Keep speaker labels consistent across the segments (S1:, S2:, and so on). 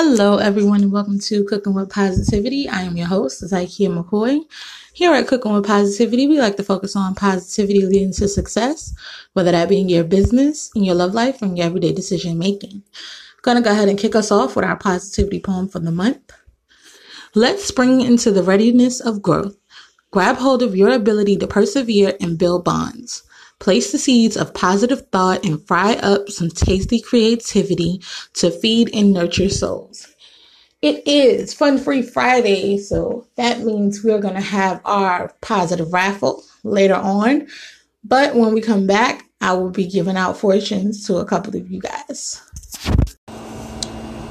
S1: Hello, everyone, and welcome to Cooking with Positivity. I am your host, Zykia McCoy. Here at Cooking with Positivity, we like to focus on positivity leading to success, whether that be in your business, in your love life, or in your everyday decision making. To go ahead and kick us off with our positivity poem for the month. Let's spring into the readiness of growth. Grab hold of your ability to persevere and build bonds. Place the seeds of positive thought and fry up some tasty creativity to feed and nurture souls. It is Fun Free Friday, so that means we're going to have our positive raffle later on. But when we come back, I will be giving out fortunes to a couple of you guys.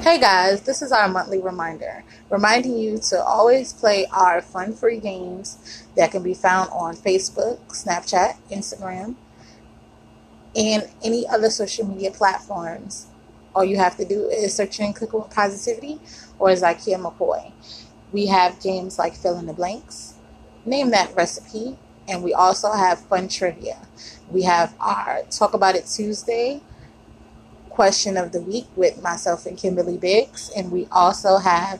S1: Hey guys, this is our monthly reminder, reminding you to always play our fun free games that can be found on Facebook, Snapchat, Instagram, and any other social media platforms. All you have to do is search in Click with Positivity or Zykia McCoy. We have games like Fill in the Blanks, Name That Recipe, and we also have fun trivia. We have our Talk About It Tuesday question of the week with myself and Kimberly Biggs. And we also have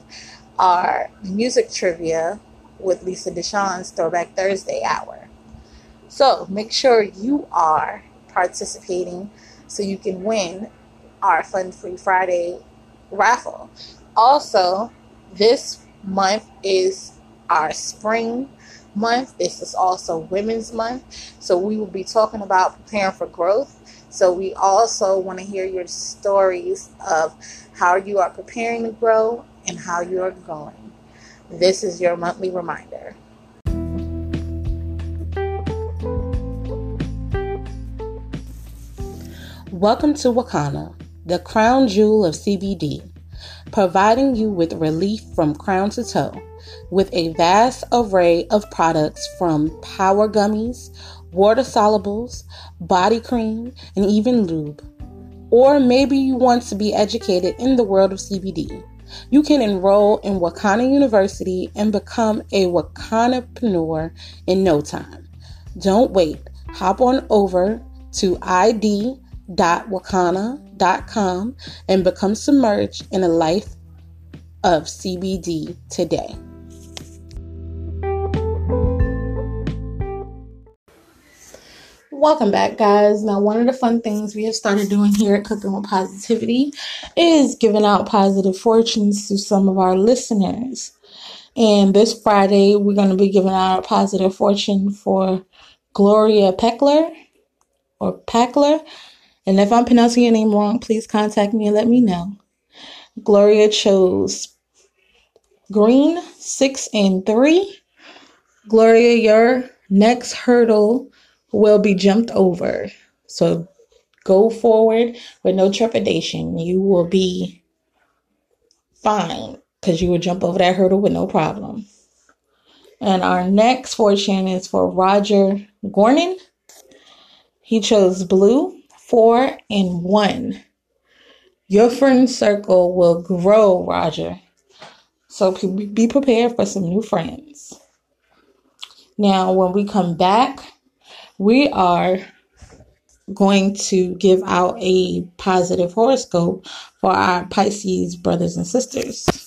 S1: our music trivia with Lisa Deshawn's Throwback Thursday hour. So make sure you are participating so you can win our Fun Free Friday raffle. Also, this month is our spring month. This is also Women's Month. So we will be talking about preparing for growth so we also want to hear your stories of how you are preparing to grow and how you are going. This is your monthly reminder. Welcome to Wakana, the crown jewel of CBD, providing you with relief from crown to toe with a vast array of products from power gummies water solubles, body cream, and even lube. Or maybe you want to be educated in the world of CBD. You can enroll in Wakana University and become a Wakanapreneur in no time. Don't wait. Hop on over to id.wakana.com and become submerged in a life of CBD today. Welcome back, guys. Now, one of the fun things we have started doing here at Cooking with Positivity is giving out positive fortunes to some of our listeners. And this Friday, we're going to be giving out a positive fortune for Gloria Peckler or Packler. And if I'm pronouncing your name wrong, please contact me and let me know. Gloria chose green, six, and three. Gloria, your next hurdle will be jumped over. So go forward with no trepidation. You will be fine because you will jump over that hurdle with no problem. And our next fortune is for Roger Gorman. He chose blue, four, and one. Your friend circle will grow, Roger. So be prepared for some new friends. Now, when we come back, we are going to give out a positive horoscope for our Pisces brothers and sisters.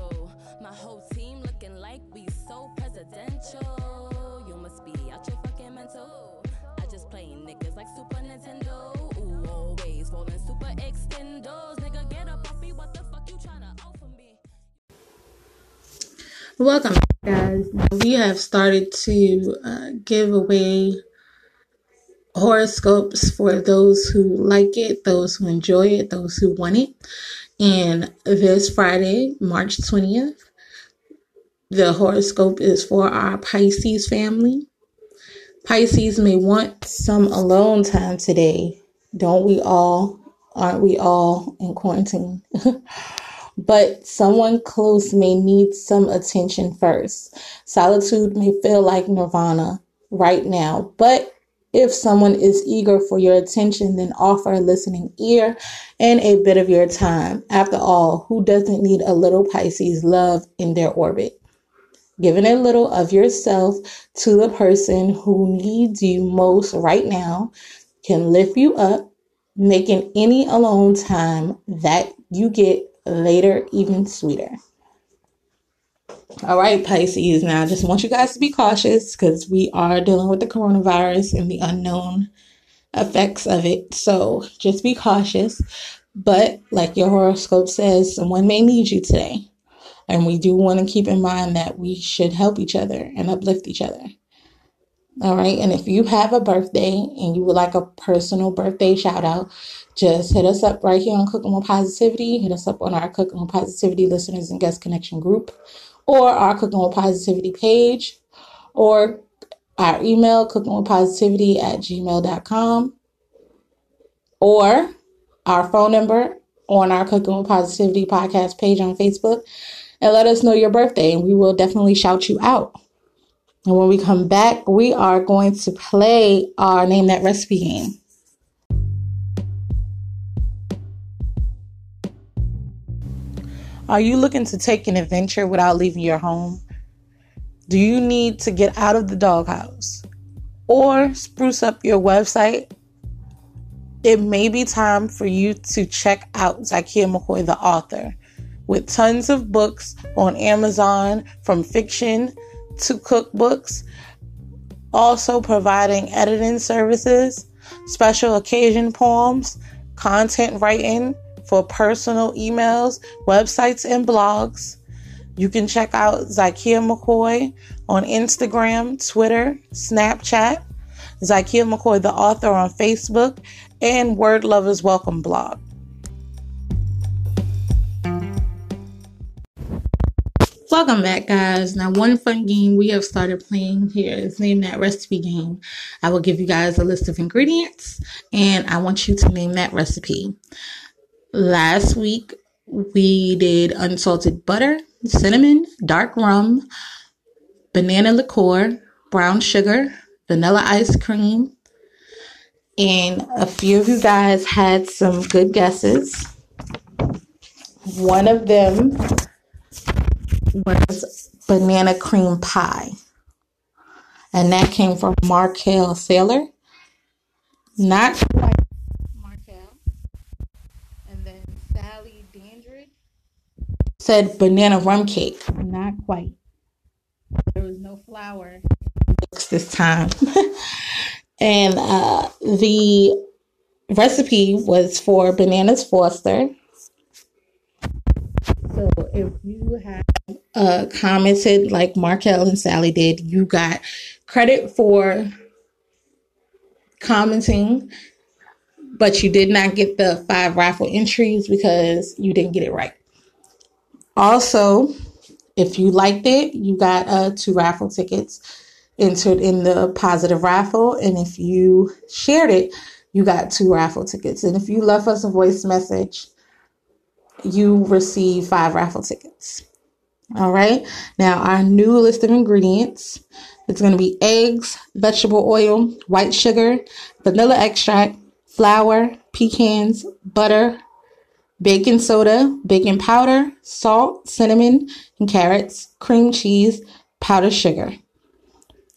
S1: Welcome. Guys, we have started to uh, give away horoscopes for those who like it, those who enjoy it, those who want it. And this Friday, March 20th, the horoscope is for our Pisces family. Pisces may want some alone time today. Don't we all? Aren't we all in quarantine? but someone close may need some attention first. Solitude may feel like nirvana right now, but if someone is eager for your attention, then offer a listening ear and a bit of your time. After all, who doesn't need a little Pisces love in their orbit? Giving a little of yourself to the person who needs you most right now can lift you up, making any alone time that you get later even sweeter. All right, Pisces. Now, I just want you guys to be cautious because we are dealing with the coronavirus and the unknown effects of it. So just be cautious. But, like your horoscope says, someone may need you today. And we do want to keep in mind that we should help each other and uplift each other. All right. And if you have a birthday and you would like a personal birthday shout out, just hit us up right here on Cooking with Positivity. Hit us up on our Cooking with Positivity listeners and guest connection group or our Cooking with Positivity page or our email, cooking with positivity at gmail.com or our phone number on our Cooking with Positivity podcast page on Facebook and let us know your birthday and we will definitely shout you out. And when we come back, we are going to play our Name That Recipe game. Are you looking to take an adventure without leaving your home? Do you need to get out of the doghouse or spruce up your website? It may be time for you to check out Zykia McCoy, the author, with tons of books on Amazon from fiction to cookbooks, also providing editing services, special occasion poems, content writing for personal emails, websites, and blogs. You can check out Zykia McCoy on Instagram, Twitter, Snapchat, Zykia McCoy, the author, on Facebook, and Word Lovers Welcome blog. Welcome back, guys. Now, one fun game we have started playing here is name that recipe game. I will give you guys a list of ingredients and I want you to name that recipe. Last week we did unsalted butter, cinnamon, dark rum, banana liqueur, brown sugar, vanilla ice cream, and a few of you guys had some good guesses. One of them was banana cream pie. And that came from Markel Sailor. Not quite Markel. And then Sally Dandridge said banana rum cake. Not quite. There was no flour this time. and uh, the recipe was for bananas Foster. So if you have uh, commented like Markel and Sally did, you got credit for commenting, but you did not get the five raffle entries because you didn't get it right. Also, if you liked it, you got uh, two raffle tickets entered in the positive raffle. And if you shared it, you got two raffle tickets. And if you left us a voice message, you receive five raffle tickets. All right. Now, our new list of ingredients it's going to be eggs, vegetable oil, white sugar, vanilla extract, flour, pecans, butter, baking soda, baking powder, salt, cinnamon, and carrots, cream cheese, powdered sugar.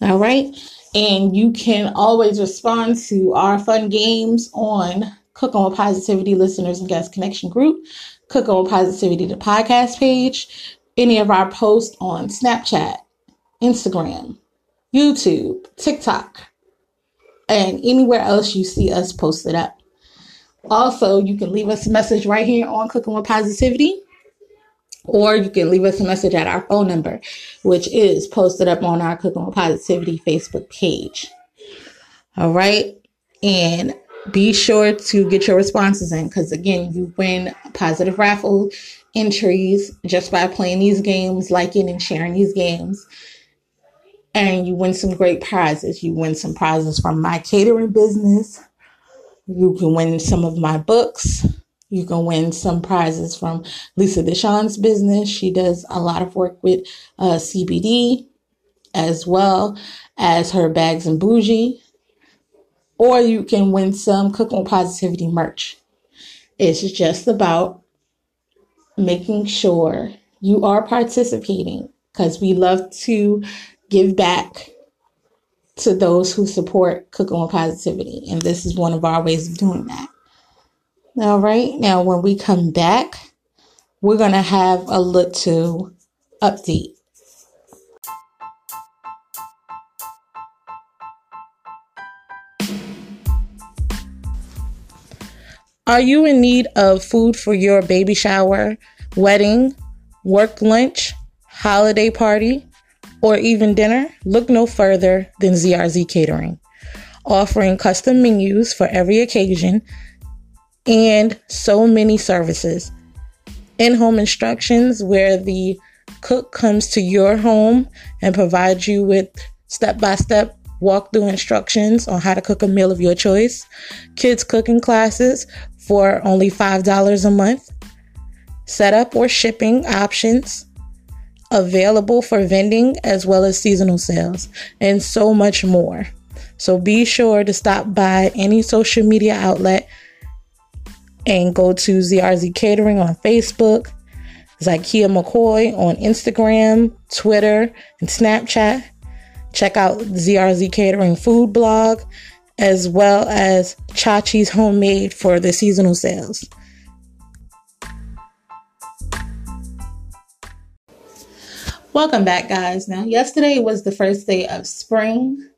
S1: All right. And you can always respond to our fun games on Cooking on Positivity listeners and guest connection group, Cooking on Positivity, the podcast page, any of our posts on Snapchat, Instagram, YouTube, TikTok, and anywhere else you see us posted up. Also, you can leave us a message right here on Cooking with Positivity Or you can leave us a message at our phone number, which is posted up on our Cooking with Positivity Facebook page. All right. And be sure to get your responses in because, again, you win a positive raffle entries just by playing these games, liking and sharing these games. And you win some great prizes. You win some prizes from my catering business. You can win some of my books. You can win some prizes from Lisa Deshawn's business. She does a lot of work with uh, CBD as well as her bags and bougie or you can win some Cooking Positivity merch. It's just about making sure you are participating because we love to give back to those who support Cooking with Positivity. And this is one of our ways of doing that. All right. Now, when we come back, we're going to have a little update Are you in need of food for your baby shower, wedding, work lunch, holiday party, or even dinner? Look no further than ZRZ Catering, offering custom menus for every occasion and so many services. In home instructions, where the cook comes to your home and provides you with step by step walkthrough instructions on how to cook a meal of your choice, kids' cooking classes for only $5 a month, setup or shipping options available for vending as well as seasonal sales, and so much more. So be sure to stop by any social media outlet and go to ZRZ Catering on Facebook, Zykia McCoy on Instagram, Twitter, and Snapchat. Check out ZRZ Catering food blog as well as Chachi's homemade for the seasonal sales. Welcome back, guys. Now, yesterday was the first day of spring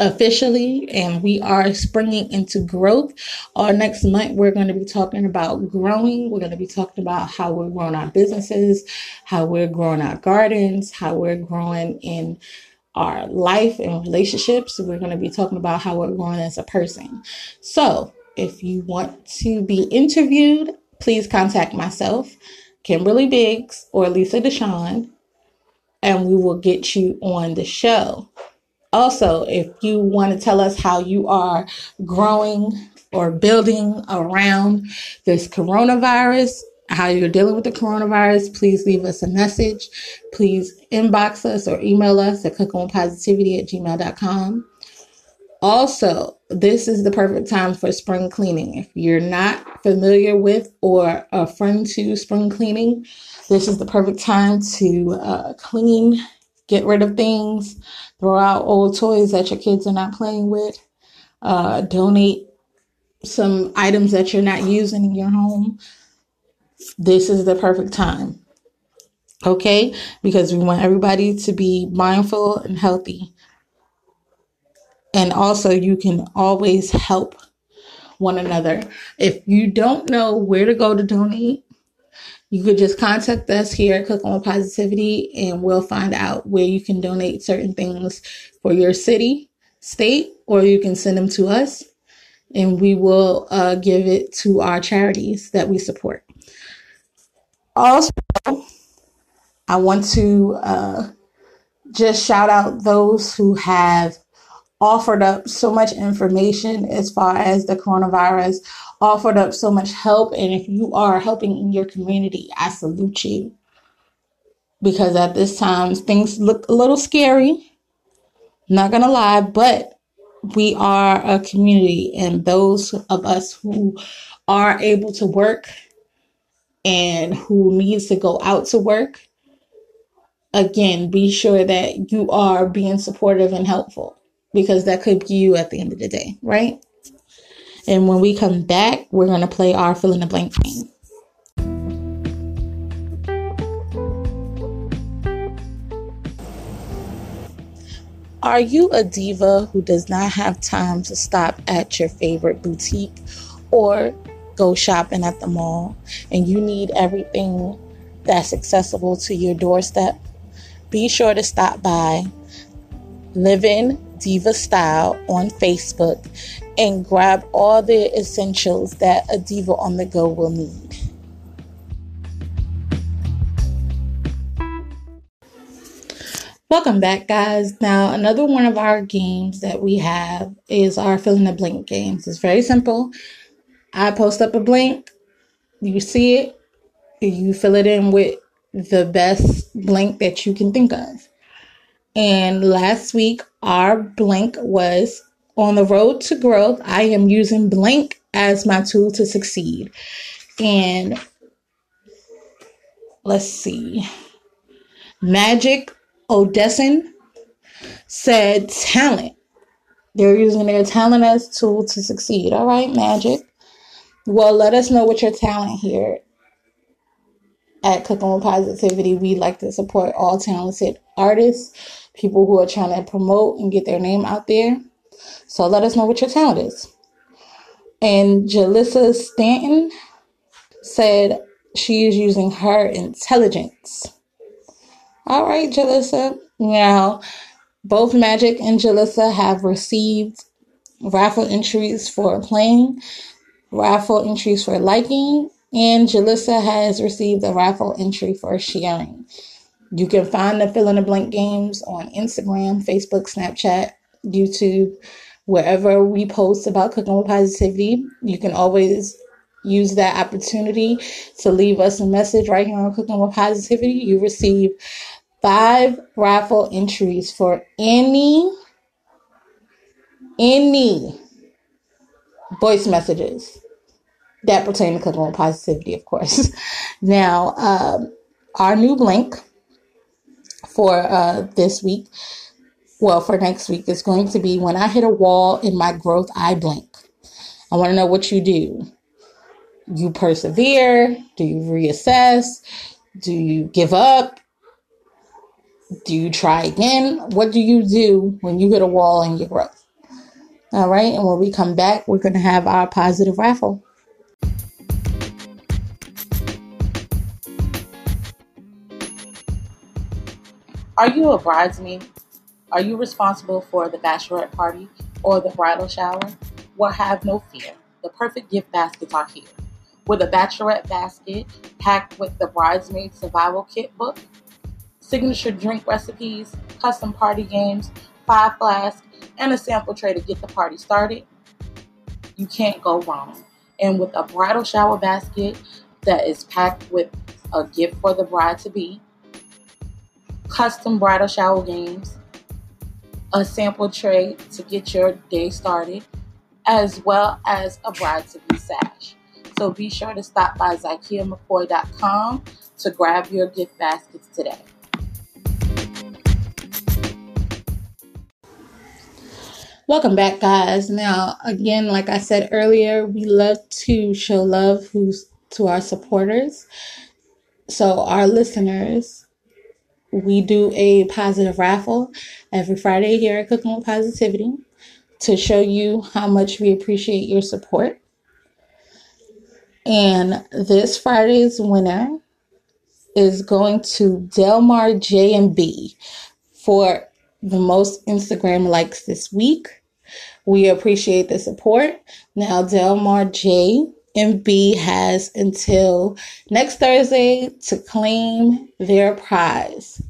S1: officially, and we are springing into growth. Our next month, we're going to be talking about growing. We're going to be talking about how we're growing our businesses, how we're growing our gardens, how we're growing in our life and relationships. We're going to be talking about how we're growing as a person. So, if you want to be interviewed, please contact myself, Kimberly Biggs, or Lisa Deshawn, and we will get you on the show. Also, if you want to tell us how you are growing or building around this coronavirus, how you're dealing with the coronavirus, please leave us a message. Please inbox us or email us at cookingwithpositivity at gmail.com. Also, this is the perfect time for spring cleaning. If you're not familiar with or a friend to spring cleaning, this is the perfect time to uh, clean, get rid of things, throw out old toys that your kids are not playing with, uh, donate some items that you're not using in your home this is the perfect time. Okay? Because we want everybody to be mindful and healthy. And also, you can always help one another. If you don't know where to go to donate, you could just contact us here at Cook on Positivity and we'll find out where you can donate certain things for your city, state, or you can send them to us and we will uh, give it to our charities that we support. Also, I want to uh, just shout out those who have offered up so much information as far as the coronavirus, offered up so much help. And if you are helping in your community, I salute you. Because at this time, things look a little scary. Not gonna lie, but we are a community, and those of us who are able to work and who needs to go out to work, again, be sure that you are being supportive and helpful because that could be you at the end of the day, right? And when we come back, we're going to play our fill in the blank game. Are you a diva who does not have time to stop at your favorite boutique or go shopping at the mall and you need everything that's accessible to your doorstep, be sure to stop by Living Diva Style on Facebook and grab all the essentials that a diva on the go will need. Welcome back, guys. Now, another one of our games that we have is our fill in the blank games. It's very simple. I post up a blank, you see it, you fill it in with the best blank that you can think of. And last week, our blank was on the road to growth. I am using blank as my tool to succeed. And let's see. Magic Odessin said talent. They're using their talent as tool to succeed. All right, Magic. Well, let us know what your talent here at Cooking with Positivity. We like to support all talented artists, people who are trying to promote and get their name out there. So let us know what your talent is. And Jalissa Stanton said she is using her intelligence. All right, Jalissa. Now, both Magic and Jalissa have received raffle entries for playing, raffle entries for liking, and Jalissa has received a raffle entry for sharing. You can find the fill in the blank games on Instagram, Facebook, Snapchat, YouTube, wherever we post about cooking with positivity. You can always use that opportunity to leave us a message right here on Cooking with Positivity. You receive five raffle entries for any any voice messages that pertain to with positivity, of course. now, um, our new blank for uh, this week, well, for next week, is going to be when I hit a wall in my growth, I blink. I want to know what you do. You persevere? Do you reassess? Do you give up? Do you try again? What do you do when you hit a wall in your growth? All right, and when we come back, we're going to have our positive raffle. Are you a bridesmaid? Are you responsible for the bachelorette party or the bridal shower? Well, have no fear. The perfect gift baskets are here. With a bachelorette basket packed with the bridesmaid survival kit book, signature drink recipes, custom party games, five flasks, and a sample tray to get the party started, you can't go wrong. And with a bridal shower basket that is packed with a gift for the bride to be, custom bridal shower games, a sample tray to get your day started, as well as a bride to be sash. So be sure to stop by ZykeaMcCoy.com to grab your gift baskets today. Welcome back, guys. Now, again, like I said earlier, we love to show love who's to our supporters. So, our listeners, we do a positive raffle every Friday here at Cooking with Positivity to show you how much we appreciate your support. And this Friday's winner is going to Delmar J and B for the most Instagram likes this week. We appreciate the support. Now, Delmar J and B has until next Thursday to claim their prize,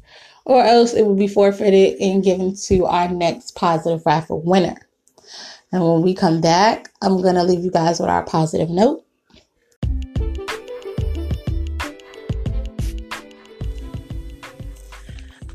S1: or else it will be forfeited and given to our next positive raffle winner. And when we come back, I'm going to leave you guys with our positive note.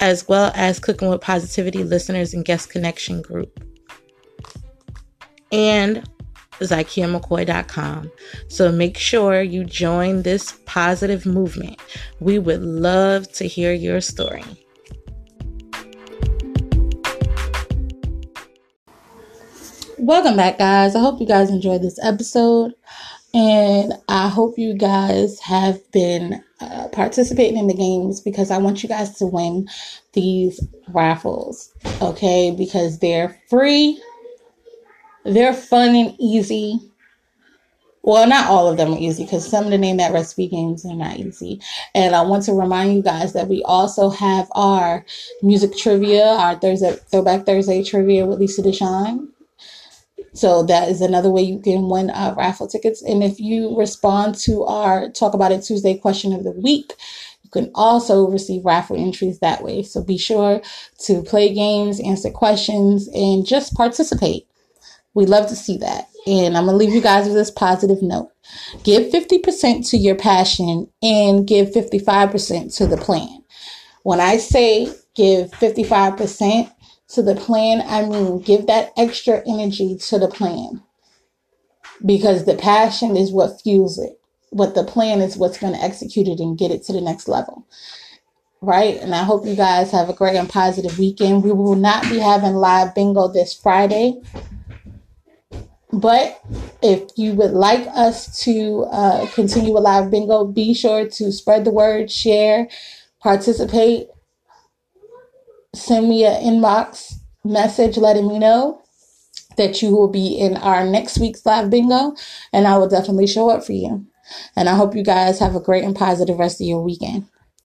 S1: as well as Cooking with Positivity listeners and guest connection group. And ZykeaMcCoy.com. So make sure you join this positive movement. We would love to hear your story. Welcome back, guys. I hope you guys enjoyed this episode. And I hope you guys have been uh, participating in the games because I want you guys to win these raffles, okay? Because they're free, they're fun and easy. Well, not all of them are easy because some of the name that recipe games are not easy. And I want to remind you guys that we also have our music trivia, our Thursday Throwback Thursday trivia with Lisa Deshawn. So that is another way you can win uh, raffle tickets. And if you respond to our Talk About It Tuesday question of the week, you can also receive raffle entries that way. So be sure to play games, answer questions, and just participate. We love to see that. And I'm going to leave you guys with this positive note. Give 50% to your passion and give 55% to the plan. When I say give 55%, to the plan, I mean, give that extra energy to the plan because the passion is what fuels it. What the plan is what's going to execute it and get it to the next level. Right? And I hope you guys have a great and positive weekend. We will not be having live bingo this Friday. But if you would like us to uh, continue with live bingo, be sure to spread the word, share, participate, send me an inbox message letting me know that you will be in our next week's live bingo, and I will definitely show up for you. And I hope you guys have a great and positive rest of your weekend.